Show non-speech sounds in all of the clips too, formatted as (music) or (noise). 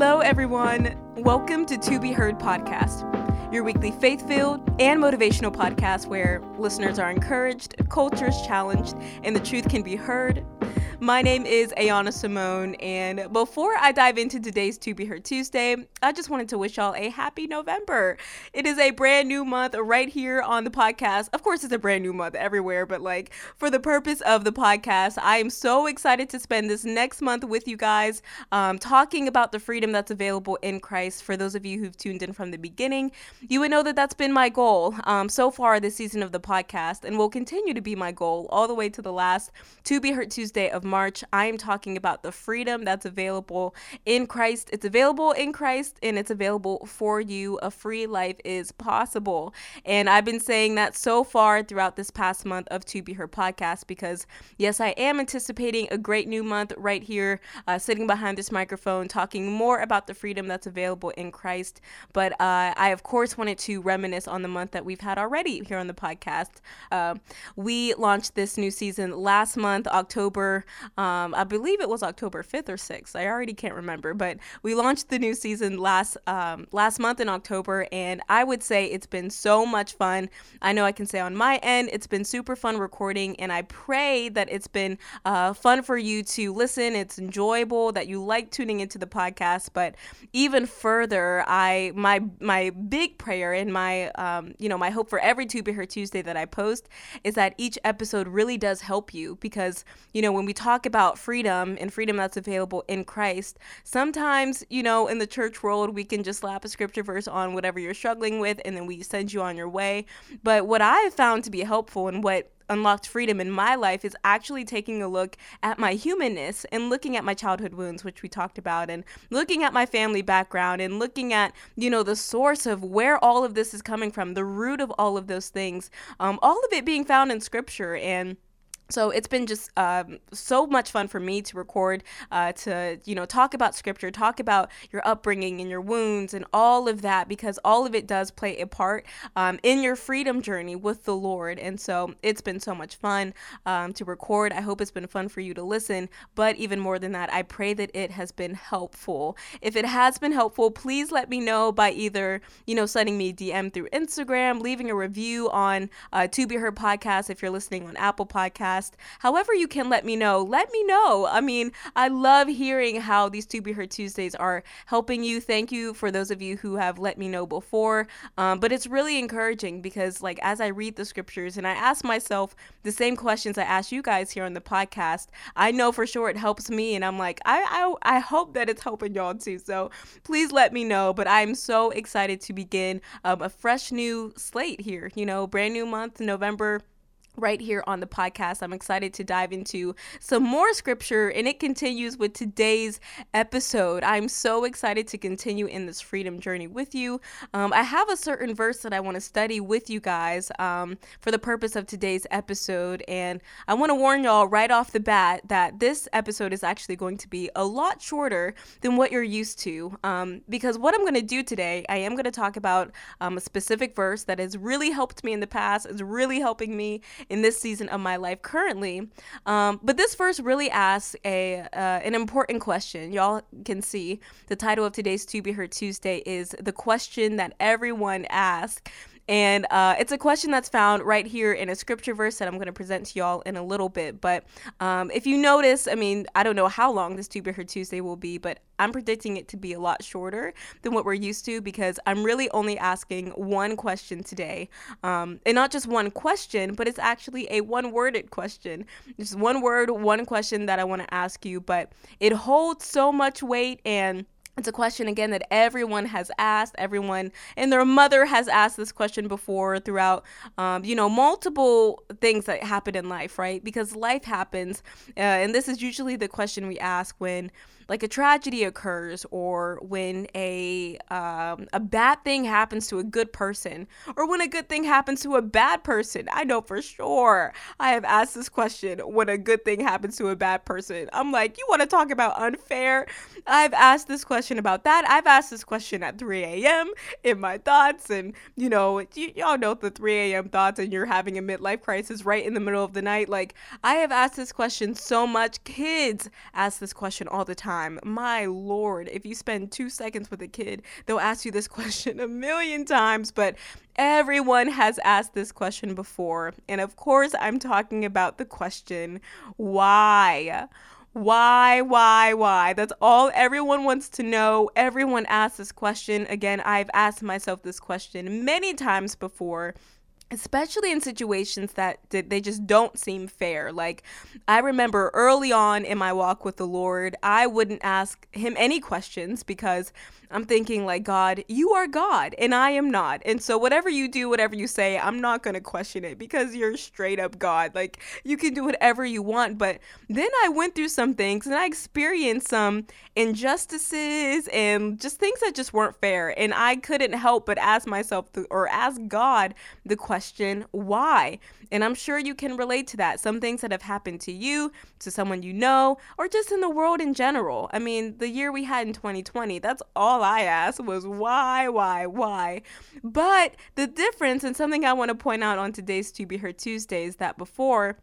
Hello, everyone. Welcome to To Be Heard podcast, your weekly faith filled and motivational podcast where listeners are encouraged, cultures challenged, and the truth can be heard my name is Ayana Simone, and before I dive into today's To Be Heard Tuesday, I just wanted to wish y'all a happy November. It is a brand new month right here on the podcast. Of course, it's a brand new month everywhere, but like for the purpose of the podcast, I am so excited to spend this next month with you guys um, talking about the freedom that's available in Christ. For those of you who've tuned in from the beginning, you would know that that's been my goal um, so far this season of the podcast, and will continue to be my goal all the way to the last To Be Heard Tuesday of March, I am talking about the freedom that's available in Christ. It's available in Christ and it's available for you. A free life is possible. And I've been saying that so far throughout this past month of To Be Heard podcast because, yes, I am anticipating a great new month right here, uh, sitting behind this microphone, talking more about the freedom that's available in Christ. But uh, I, of course, wanted to reminisce on the month that we've had already here on the podcast. Uh, we launched this new season last month, October. Um, I believe it was October 5th or 6th. I already can't remember, but we launched the new season last um, last month in October, and I would say it's been so much fun. I know I can say on my end, it's been super fun recording, and I pray that it's been uh, fun for you to listen. It's enjoyable that you like tuning into the podcast, but even further, I my my big prayer and my um, you know my hope for every To Heard Tuesday that I post is that each episode really does help you because you know when we talk talk about freedom and freedom that's available in Christ, sometimes, you know, in the church world, we can just slap a scripture verse on whatever you're struggling with and then we send you on your way. But what I have found to be helpful and what unlocked freedom in my life is actually taking a look at my humanness and looking at my childhood wounds which we talked about and looking at my family background and looking at you know the source of where all of this is coming from the root of all of those things um, all of it being found in scripture and so it's been just um, so much fun for me to record uh, to you know talk about scripture talk about your upbringing and your wounds and all of that because all of it does play a part um, in your freedom journey with the lord. And so it's been so much fun um, to record. I hope it's been fun for you to listen. But even more than that i pray that it has been helpful. If it has been helpful please let me know by either you know sending me dm through instagram leaving a review on uh, to be heard podcast if you're listening on apple podcast podcast. However, you can let me know. Let me know. I mean, I love hearing how these To Be Heard Tuesdays are helping you. Thank you for those of you who have let me know before. Um, but it's really encouraging because, like, as I read the scriptures and I ask myself the same questions I ask you guys here on the podcast, I know for sure it helps me. And I'm like, I, I, I hope that it's helping y'all too. So please let me know. But I'm so excited to begin um, a fresh new slate here. You know, brand new month, November right here on the podcast. I'm excited to dive into some more scripture, and it continues with today's episode. I'm so excited to continue in this freedom journey with you. Um, I have a certain verse that I want to study with you guys um, for the purpose of today's episode, and I want to warn y'all right off the bat that this episode is actually going to be a lot shorter than what you're used to. Um, because what I'm going to do today, I am going to talk about um, a specific verse that has really helped me in the past, is really helping me in this season of my life currently. Um, but this verse really asks a uh, an important question. Y'all can see the title of today's To Be Heard Tuesday is the question that everyone asks. And uh, it's a question that's found right here in a scripture verse that I'm going to present to y'all in a little bit. But um, if you notice, I mean, I don't know how long this To Be Heard Tuesday will be, but I'm predicting it to be a lot shorter than what we're used to because I'm really only asking one question today. Um, and not just one question, but it's actually a one worded question. Just one word, one question that I want to ask you, but it holds so much weight and it's a question again that everyone has asked everyone and their mother has asked this question before throughout um, you know multiple things that happen in life right? Because life happens uh, and this is usually the question we ask when like a tragedy occurs or when a um, a bad thing happens to a good person or when a good thing happens to a bad person. I know for sure i have asked this question when a good thing happens to a bad person. I'm like you want to talk about unfair? I've asked this question about that. I've asked this question at 3 a.m in my thoughts and you know y- y'all know the 3 a.m thoughts and you're having a midlife crisis right in the middle of the night. Like i have asked this question so much. Kids ask this question all the time time. My lord, if you spend two seconds with a kid, they'll ask you this (laughs) question a million times, but everyone has asked this question before. And of course, I'm talking about the question why? Why, why, why? That's all everyone wants to know. Everyone asks this question. Again, I've asked myself this question many times before especially in situations that they just don't seem fair. Like, I remember early on in my walk with the Lord, I wouldn't ask him any questions because I'm thinking, like, God, you are God and I am not. And so, whatever you do, whatever you say, I'm not going to question it because you're straight up God. Like, you can do whatever you want. But then I went through some things and I experienced some injustices and just things that just weren't fair. And I couldn't help but ask myself or ask God the question, why? And I'm sure you can relate to that. Some things that have happened to you, to someone you know, or just in the world in general. I mean, the year we had in 2020, that's all I asked was why, why, why. But the difference, and something I want to point out on today's To Be Heard Tuesday, is that before,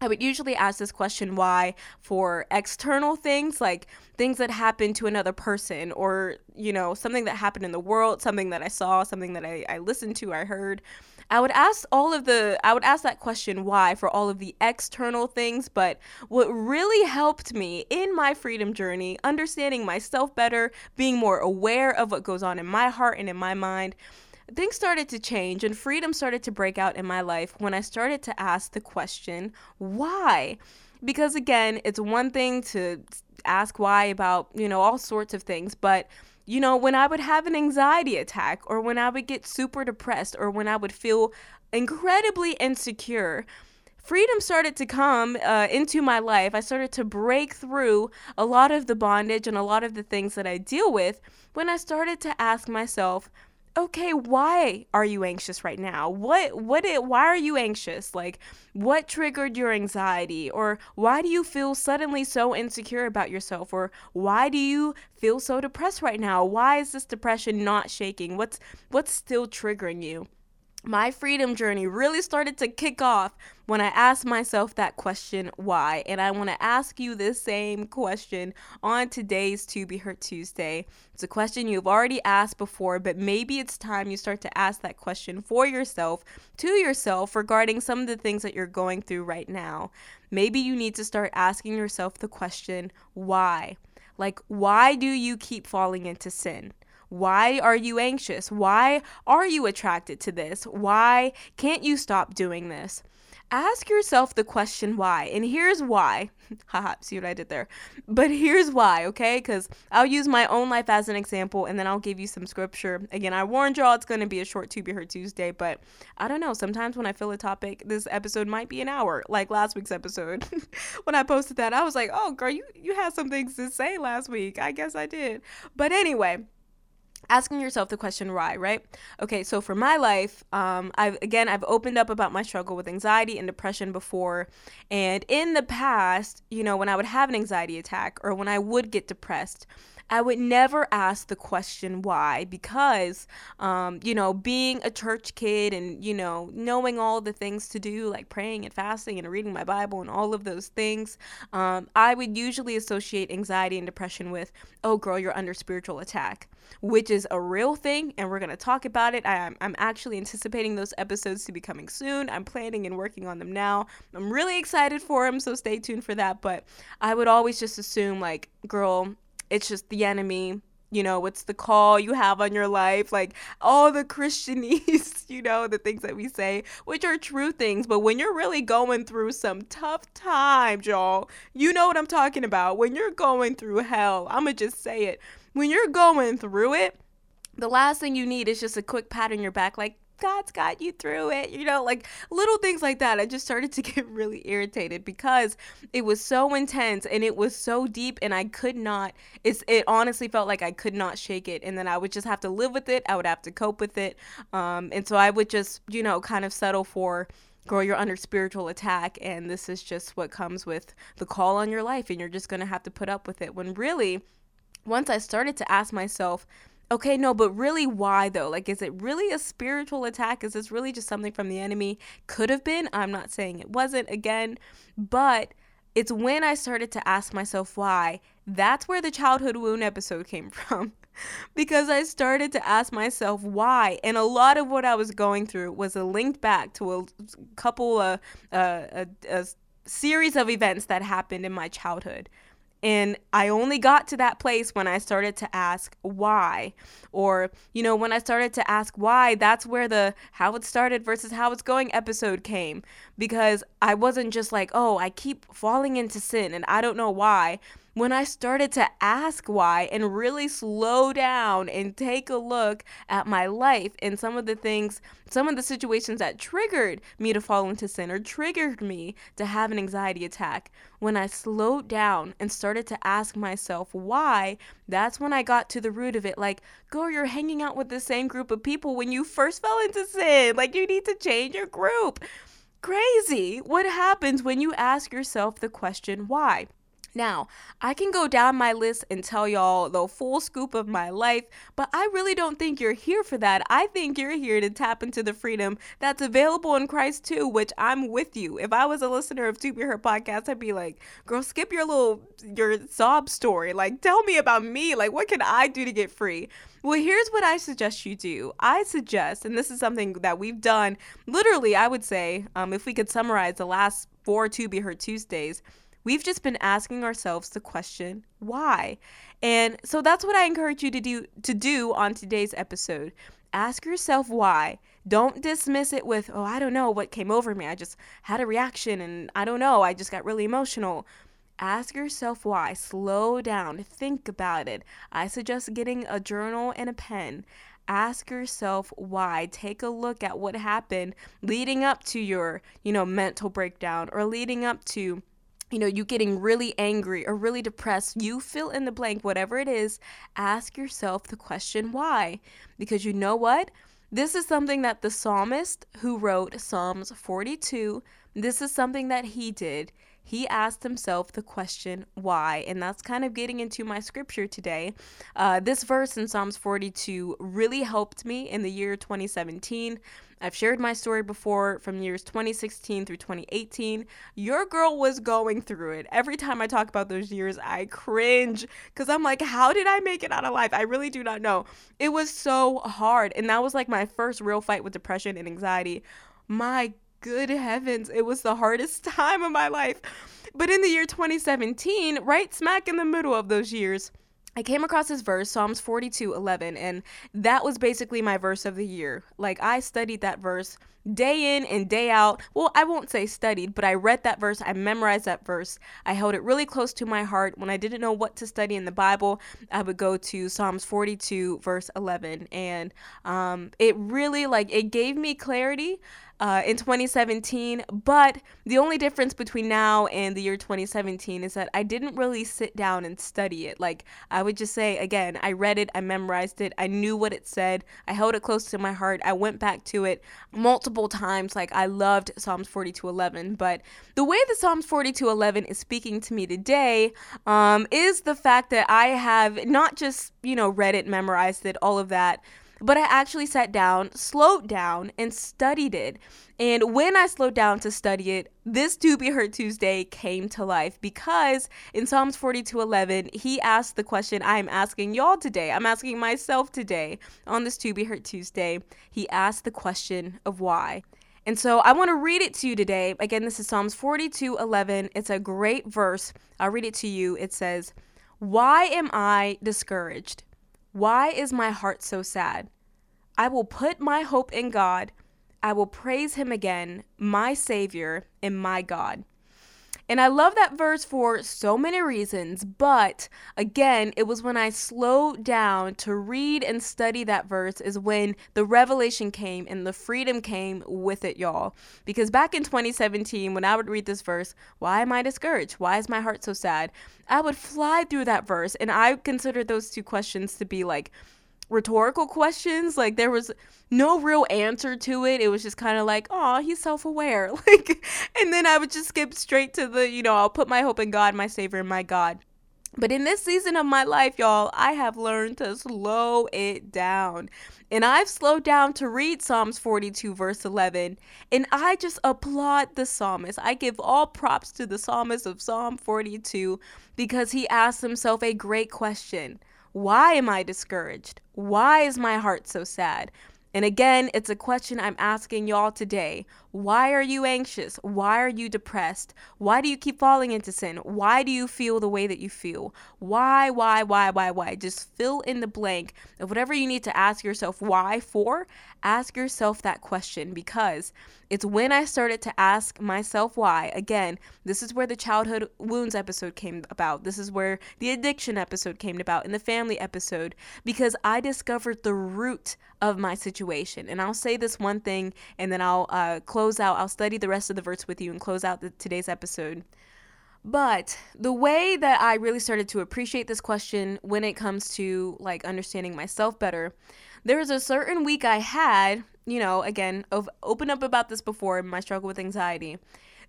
I would usually ask this question why for external things like things that happened to another person or, you know, something that happened in the world, something that I saw, something that I, I listened to, I heard. I would ask all of the I would ask that question why for all of the external things, but what really helped me in my freedom journey, understanding myself better, being more aware of what goes on in my heart and in my mind, things started to change and freedom started to break out in my life when I started to ask the question, why? Because again, it's one thing to ask why about, you know, all sorts of things, but you know, when I would have an anxiety attack or when I would get super depressed or when I would feel incredibly insecure, freedom started to come uh, into my life. I started to break through a lot of the bondage and a lot of the things that I deal with when I started to ask myself, okay, why are you anxious right now? What what it why are you anxious? Like what triggered your anxiety or why do you feel suddenly so insecure about yourself or why do you feel so depressed right now? Why is this depression not shaking? What's what's still triggering you? My freedom journey really started to kick off when I asked myself that question, why? And I want to ask you this same question on today's To Be Heard Tuesday. It's a question you've already asked before, but maybe it's time you start to ask that question for yourself, to yourself, regarding some of the things that you're going through right now. Maybe you need to start asking yourself the question, why? Like, why do you keep falling into sin? Why are you anxious? Why are you attracted to this? Why can't you stop doing this? Ask yourself the question why. And here's why. (laughs) Haha, see what I did there. But here's why, okay? Because I'll use my own life as an example and then I'll give you some scripture. Again, I warned y'all it's going to be a short To Be Heard Tuesday, but I don't know. Sometimes when I feel a topic, this episode might be an hour, like last week's episode. (laughs) when I posted that, I was like, oh, girl, you, you had some things to say last week. I guess I did. But anyway, asking yourself the question why right? Okay so for my life um i've again i've opened up about my struggle with anxiety and depression before. And in the past you know when i would have an anxiety attack or when i would get depressed I would never ask the question why because, um, you know, being a church kid and, you know, knowing all the things to do, like praying and fasting and reading my Bible and all of those things, um, I would usually associate anxiety and depression with, oh, girl, you're under spiritual attack, which is a real thing. And we're going to talk about it. I, I'm actually anticipating those episodes to be coming soon. I'm planning and working on them now. I'm really excited for them. So stay tuned for that. But I would always just assume, like, girl, it's just the enemy you know what's the call you have on your life like all the christianese (laughs) you know the things that we say which are true things but when you're really going through some tough times y'all you know what i'm talking about. When you're going through hell i'm gonna just say it. When you're going through it the last thing you need is just a quick pat on your back like God's got you through it. You know, like little things like that. I just started to (laughs) get really irritated because it was so intense and it was so deep and I could not it's it honestly felt like I could not shake it and then I would just have to live with it. I would have to cope with it. Um and so I would just, you know, kind of settle for girl, you're under spiritual attack and this is just what comes with the call on your life and you're just going to have to put up with it. When really once I started to ask myself, okay, no, but really, why though? Like, is it really a spiritual attack? Is this really just something from the enemy? Could have been. I'm not saying it wasn't again, but it's when I started to ask myself why That's where the childhood wound episode came (laughs) from. because I started to ask myself why. And a lot of what I was going through was linked back to a couple of uh, a, a series of events that happened in my childhood. And I only got to that place when I started to ask why. Or, you know, when I started to ask why, that's where the how it started versus how it's going episode came. Because I wasn't just like, oh, I keep falling into sin and I don't know why when I started to ask why and really slow down and take a look at my life and some of the things, some of the situations that triggered me to fall into sin or triggered me to have an anxiety attack, when I slowed down and started to ask myself why, that's when I got to the root of it. Like, girl, you're hanging out with the same group of people when you first fell into sin. Like, you need to change your group. Crazy. What happens when you ask yourself the question why? Now, I can go down my list and tell y'all the full scoop of my life, but I really don't think you're here for that. I think you're here to tap into the freedom that's available in Christ too, which I'm with you. If I was a listener of To Be Heard podcast, I'd be like, girl, skip your little your sob story. Like, tell me about me. Like, what can I do to get free? Well, here's what I suggest you do. I suggest, and this is something that we've done literally, I would say, um, if we could summarize the last four To Be Heard Tuesdays We've just been asking ourselves the question, why? And so that's what I encourage you to do to do on today's episode. Ask yourself why. Don't dismiss it with, "Oh, I don't know what came over me. I just had a reaction and I don't know, I just got really emotional." Ask yourself why. Slow down. Think about it. I suggest getting a journal and a pen ask yourself why take a look at what happened leading up to your you know mental breakdown or leading up to you know, you getting really angry or really depressed, you fill in the blank, whatever it is, ask yourself the question why. Because you know what? This is something that the psalmist who wrote Psalms 42, this is something that he did. He asked himself the question why, and that's kind of getting into my scripture today. Uh, this verse in Psalms 42 really helped me in the year 2017 I've shared my story before from years 2016 through 2018. Your girl was going through it. Every time I talk about those years, I cringe because I'm like, how did I make it out alive? I really do not know. It was so hard. And that was like my first real fight with depression and anxiety. My good heavens, it was the hardest (laughs) time of my life. But in the year 2017, right smack in the middle of those years, I came across this verse, Psalms 42 11, and that was basically my verse of the year. Like, I studied that verse day in and day out. Well, I won't say studied, but I read that verse, I memorized that verse. I held it really close to my heart. When I didn't know what to study in the Bible, I would go to Psalms 42, verse 11, and um, it really, like, it gave me clarity uh, in 2017. But the only difference between now and the year 2017 is that I didn't really sit down and study it. Like, I would just say, again, I read it, I memorized it, I knew what it said, I held it close to my heart, I went back to it multiple times. Like, I loved Psalms 42:11. But the way the Psalms 42:11 is speaking to me today um, is the fact that I have not just, you know, read it, memorized it, all of that but I actually sat down, slowed down, and studied it. And when I slowed down to study it, this To Be Heard Tuesday came to life because in Psalms 42:11, he asked the question I'm asking y'all today. I'm asking myself today on this To Be Heard Tuesday. He asked the question of why. And so I want to read it to you today. Again, this is Psalms 42:11. It's a great verse. I'll read it to you. It says, "Why am I discouraged? Why is my heart so sad? I will put my hope in God. I will praise him again, my Savior and my God. And I love that verse for so many reasons, but again, it was when I slowed down to read and study that verse is when the revelation came and the freedom came with it, y'all. Because back in 2017, when I would read this verse, why am I discouraged? Why is my heart so sad? I would fly through that verse, and I considered those two questions to be like, rhetorical questions. Like there was no real answer to it. It was just kind of like, oh, he's self aware. (laughs) Like, and then I would just skip straight to the, you know, I'll put my hope in God, my Savior, and my God. But in this season of my life, y'all, I have learned to slow it down. And I've slowed down to read Psalms 42, verse 11. And I just applaud the psalmist. I give all props to the psalmist of Psalm 42 because he asked himself a great question Why am I discouraged? Why is my heart so sad? And again, it's a question I'm asking y'all today. Why are you anxious? Why are you depressed? Why do you keep falling into sin? Why do you feel the way that you feel? Why, why, why, why, why? Just fill in the blank of whatever you need to ask yourself why for. Ask yourself that question because it's when I started to ask myself why. Again, this is where the childhood wounds episode came about. This is where the addiction episode came about and the family episode because I discovered the root of my situation. And I'll say this one thing and then I'll uh, close out. I'll study the rest of the verse with you and close out the, today's episode. But the way that I really started to appreciate this question when it comes to like understanding myself better, there was a certain week I had, you know, again, of open up about this before my struggle with anxiety.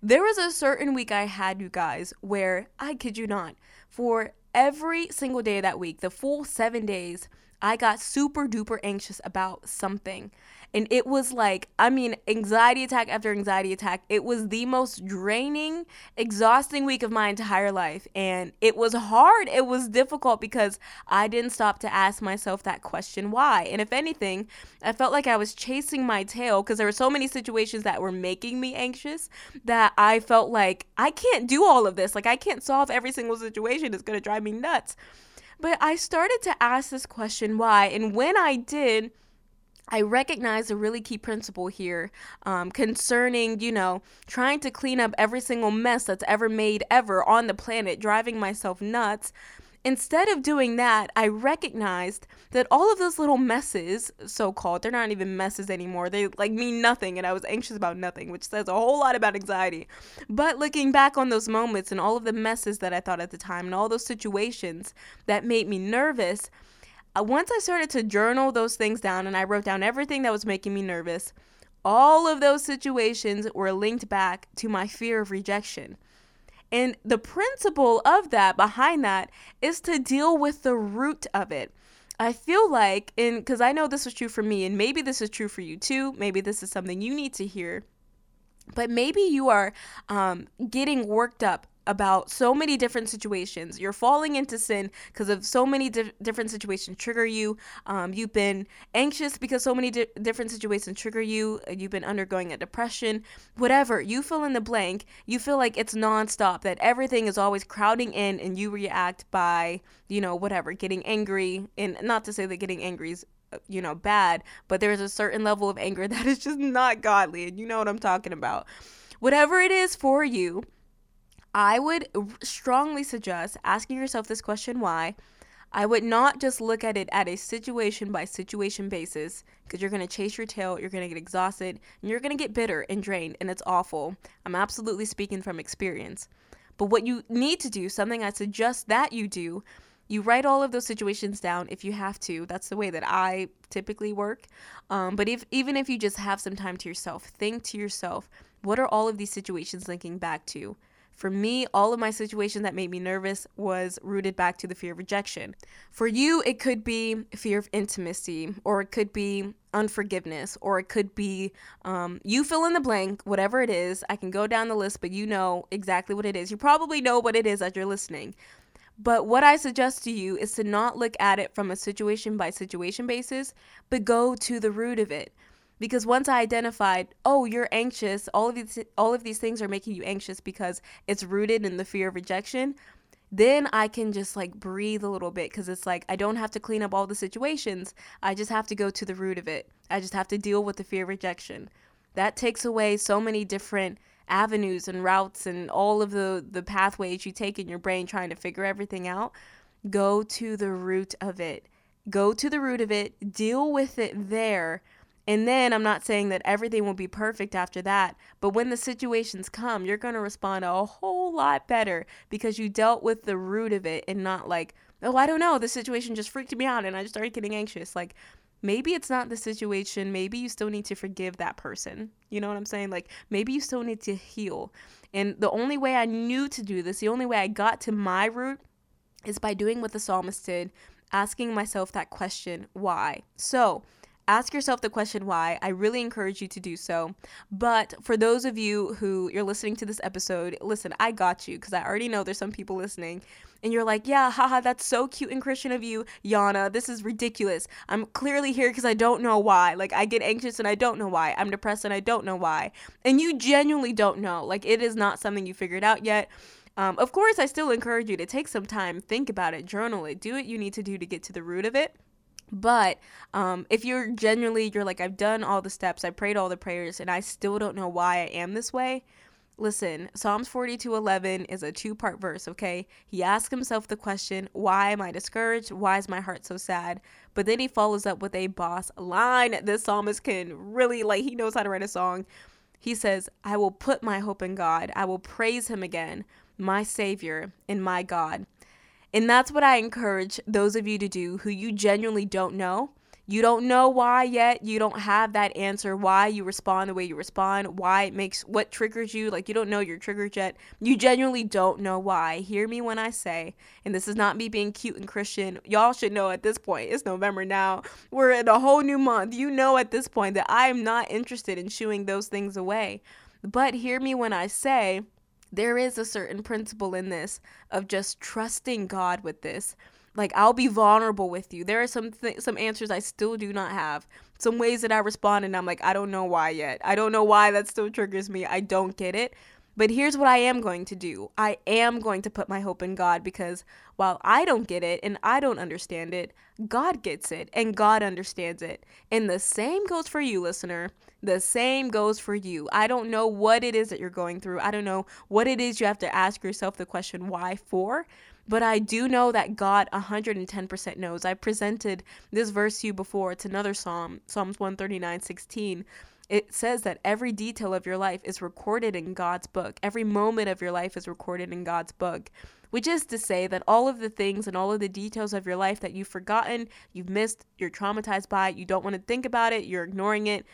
There was a certain week I had, you guys, where I kid you not, for every single day of that week, the full seven days, I got super duper anxious about something. And it was like, I mean, anxiety attack after anxiety attack. It was the most draining, exhausting week of my entire life. And it was hard. It was difficult because I didn't stop to ask myself that question why. And if anything, I felt like I was chasing my tail because there were so many situations that were making me anxious that I felt like I can't do all of this. Like, I can't solve every single situation. It's going to drive me nuts. But I started to ask this question why. And when I did, I recognize a really key principle here um, concerning, you know, trying to clean up every single mess that's ever made ever on the planet, driving myself nuts. Instead of doing that, I recognized that all of those little messes, so called, they're not even messes anymore. They like mean nothing, and I was anxious about nothing, which says a whole lot about anxiety. But looking back on those moments and all of the messes that I thought at the time and all those situations that made me nervous, uh, once I started to journal those things down and I wrote down everything that was making me nervous, all of those situations were linked back to my fear of rejection. And the principle of that, behind that, is to deal with the root of it. I feel like, and because I know this was true for me, and maybe this is true for you too, maybe this is something you need to hear, but maybe you are um, getting worked up about so many different situations. You're falling into sin because of so many di- different situations trigger you. Um, you've been anxious because so many di- different situations trigger you. You've been undergoing a depression, whatever. You fill in the blank. You feel like it's nonstop, that everything is always crowding in, and you react by, you know, whatever, getting angry. And not to say that getting angry is uh, you know bad but there's a certain level of anger (laughs) that is just not godly and you know what i'm talking about whatever it is for you I would strongly suggest asking yourself this question why. I would not just look at it at a situation by situation basis because you're going to chase your tail, you're going to get exhausted, and you're going to get bitter and drained, and it's awful. I'm absolutely speaking from experience. But what you need to do, something I suggest that you do, you write all of those situations down if you have to. That's the way that I typically work. Um, but if even if you just have some time to yourself, think to yourself, what are all of these situations linking back to? For me, all of my situations that made me nervous was rooted back to the fear of rejection. For you, it could be fear of intimacy, or it could be unforgiveness, or it could be um, you fill in the blank, whatever it is. I can go down the list, but you know exactly what it is. You probably know what it is as you're listening. But what I suggest to you is to not look at it from a situation by situation basis, but go to the root of it because once I identified, oh, you're anxious, all of these all of these things are making you anxious because it's rooted in the fear of rejection, then I can just like breathe a little bit cuz it's like I don't have to clean up all the situations. I just have to go to the root of it. I just have to deal with the fear of rejection. That takes away so many different avenues and routes and all of the the pathways you take in your brain trying to figure everything out. Go to the root of it. Go to the root of it, deal with it there and then I'm not saying that everything will be perfect after that, but when the situations come, you're going to respond a whole lot better because you dealt with the root of it and not like, oh, I don't know, the situation just freaked me out and I just started getting anxious. Like, maybe it's not the situation. Maybe you still need to forgive that person. You know what I'm saying? Like, maybe you still need to heal. And the only way I knew to do this, the only way I got to my root is by doing what the psalmist did, asking myself that question, why? So, ask yourself the question why. I really encourage you to do so. But for those of you who you're listening to this episode, listen, I got you because I already know there's some people listening and you're like, yeah, haha, that's so cute and Christian of you, Yana. This is ridiculous. I'm clearly here because I don't know why. Like, I get anxious and I don't know why. I'm depressed and I don't know why. And you genuinely don't know. Like, it is not something you figured out yet. Um, of course, I still encourage you to take some time, think about it, journal it, do what you need to do to get to the root of it. But um, if you're genuinely, you're like, I've done all the steps, I prayed all the prayers, and I still don't know why I am this way. Listen, Psalms 42:11 is a two-part verse, okay? He asks himself the question, "Why am I discouraged? Why is my heart so sad?" But then he follows up with a boss line. This psalmist can really like he knows how to write a song. He says, "I will put my hope in God. I will praise him again, my savior and my God." And that's what I encourage those of you to do who you genuinely don't know. You don't know why yet. You don't have that answer why you respond the way you respond, why it makes what triggers you. Like you don't know your triggers yet. You genuinely don't know why. Hear me when I say, and this is not me being cute and Christian. Y'all should know at this point. It's November now. We're in a whole new month. You know at this point that I am not interested in shooing those things away. But hear me when I say, there is a certain principle in this of just trusting God with this. Like I'll be vulnerable with you. There are some th- some answers I still do not have. Some ways that I respond and I'm like I don't know why yet. I don't know why that still triggers me. I don't get it. But here's what I am going to do. I am going to put my hope in God because while I don't get it and I don't understand it, God gets it and God understands it. And the same goes for you, listener. The same goes for you. I don't know what it is that you're going through. I don't know what it is you have to ask yourself the question why for. But I do know that God 110% knows. I presented this verse to you before. It's another psalm, Psalms 139 16 it says that every detail of your life is recorded in God's book. Every moment of your life is recorded in God's book, which is to say that all of the things and all of the details of your life that you've forgotten, you've missed, you're traumatized by, it, you don't want to think about it, you're ignoring it,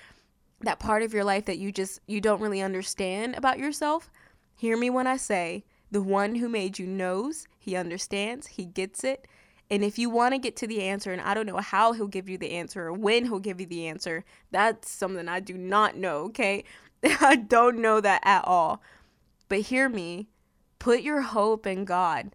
that part of your life that you just you don't really understand about yourself, hear me when I say, the one who made you knows, he understands, he gets it, and if you want to get to the answer, and I don't know how he'll give you the answer or when he'll give you the answer, that's something I do not know, okay? (laughs) I don't know that at all. But hear me put your hope in God.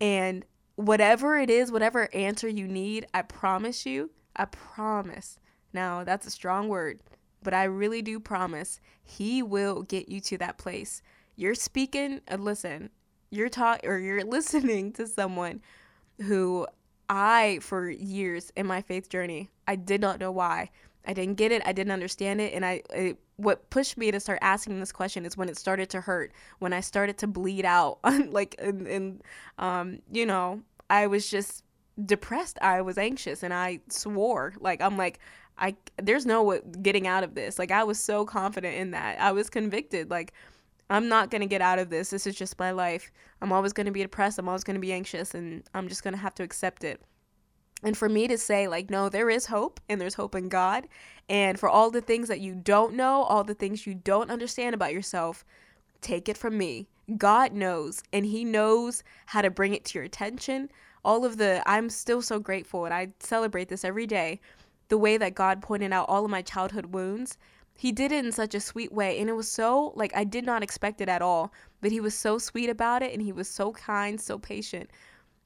And whatever it is, whatever answer you need, I promise you, I promise. Now, that's a strong word, but I really do promise He will get you to that place. You're speaking, uh, listen, you're talking or you're (laughs) listening to someone who I, for years in my faith journey, I did not know why. I didn't get it. I didn't understand it. And I, it, what pushed me to start asking this question is when it started to hurt, when I started to bleed out, (laughs) like, and, and, um, you know, I was just depressed. I was anxious and I swore, like, I'm like, I, there's no getting out of this. Like, I was so confident in that. I was convicted. Like, I'm not going to get out of this. This is just my life. I'm always going to be depressed. I'm always going to be anxious, and I'm just going to have to accept it. And for me to say, like, no, there is hope, and there's hope in God. And for all the things that you don't know, all the things you don't understand about yourself, take it from me. God knows, and He knows how to bring it to your attention. All of the, I'm still so grateful, and I celebrate this every day. The way that God pointed out all of my childhood wounds he did it in such a sweet way and it was so like I did not expect it at all, but he was so sweet about it and he was so kind, so patient.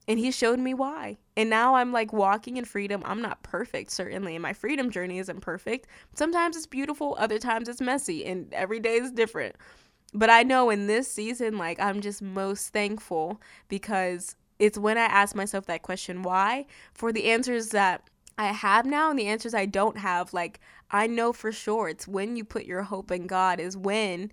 And he showed me why. And now I'm like walking in freedom. I'm not perfect, certainly, and my freedom journey isn't perfect. Sometimes it's beautiful, other times it's messy, and every day is different. But I know in this season, like, I'm just most thankful because it's when I ask myself that question, why, for the answers that I have now and the answers I don't have, like I know for sure it's when you put your hope in God is when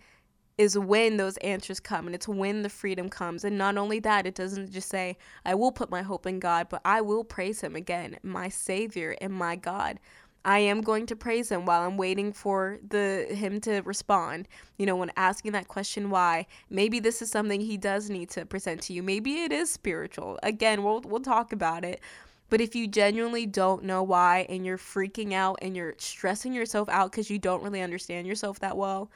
is when those answers come and it's when the freedom comes. And not only that, it doesn't just say, I will put my hope in God, but I will praise him again, my savior and my God. I am going to praise him while I'm waiting for the him to respond. You know, when asking that question why, maybe this is something he does need to present to you. Maybe it is spiritual. Again, we'll we'll talk about it. But if you genuinely don't know why and you're freaking out and you're stressing yourself out because you don't really understand yourself that well,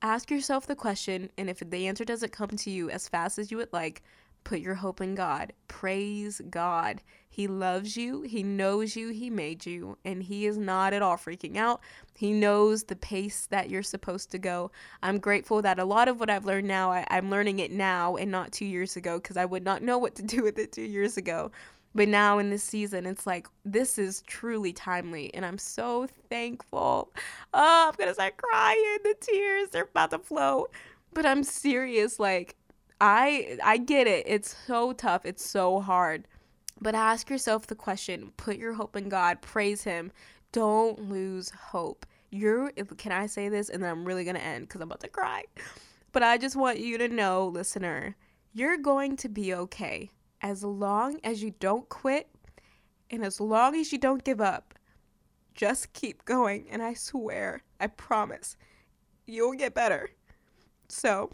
ask yourself the question. And if the answer doesn't come to you as fast as you would like, Put your hope in God. Praise God. He loves you. He knows you. He made you. And He is not at all freaking out. He knows the pace that you're supposed to go. I'm grateful that a lot of what I've learned now, I, am learning it now and not two years ago because I would not know what to (laughs) do with it two years ago. But now in this season, it's like, this is truly timely. And I'm so thankful. Oh, I'm going to start crying. The tears, they're about to flow. But I'm serious. Like, I I get it. It's so tough. It's so hard. But ask yourself the question, put your hope in God, praise him. Don't lose hope. You're can I say this and then I'm really going to end cuz I'm about to cry. But I just want you to know, listener, you're going to be okay as long as you don't quit and as long as you don't give up. Just keep going and I swear, I promise, you'll get better. So,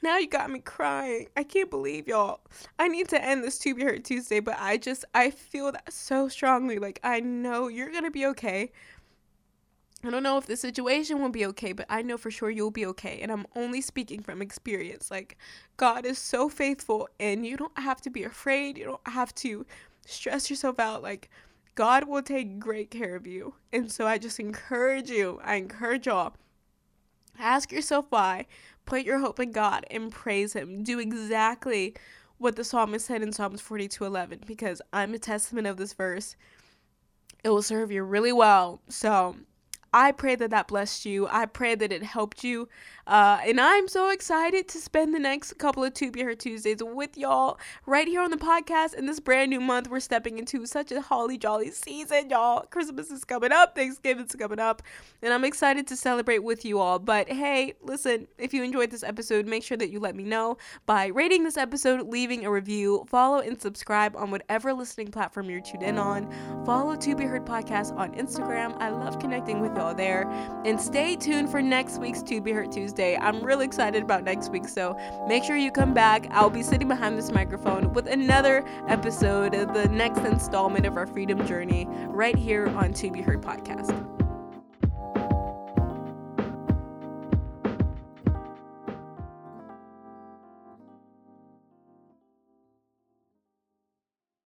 now you got me crying. I can't believe y'all. I need to end this To Be Heard Tuesday, but I just I feel that so strongly. Like I know you're gonna be okay. I don't know if the situation will be okay, but I know for sure you'll be okay. And I'm only speaking from experience. Like God is so faithful and you don't have to be afraid. You don't have to stress yourself out. Like God will take great care of you. And so I just encourage you. I encourage y'all. Ask yourself why. Put your hope in God and praise Him. Do exactly what the psalmist said in Psalms 42 11, because I'm a testament of this verse. It will serve you really well. So I pray that that blessed you. I pray that it helped you. Uh, and I'm so excited to spend the next couple of To Be Heard Tuesdays with y'all right here on the podcast. In this brand new month, we're stepping into such a holly jolly season, y'all. Christmas is coming up, Thanksgiving's coming up, and I'm excited to celebrate with you all. But hey, listen, if you enjoyed this episode, make sure that you let me know by rating this episode, leaving a review, follow and subscribe on whatever listening platform you're tuned in on. Follow To Be Heard Podcast on Instagram. I love connecting with there. And stay tuned for next week's To Be Heard Tuesday. I'm really excited about next week, so make sure you come back. I'll be sitting behind this microphone with another episode of the next installment of our freedom journey right here on To Be Heard podcast.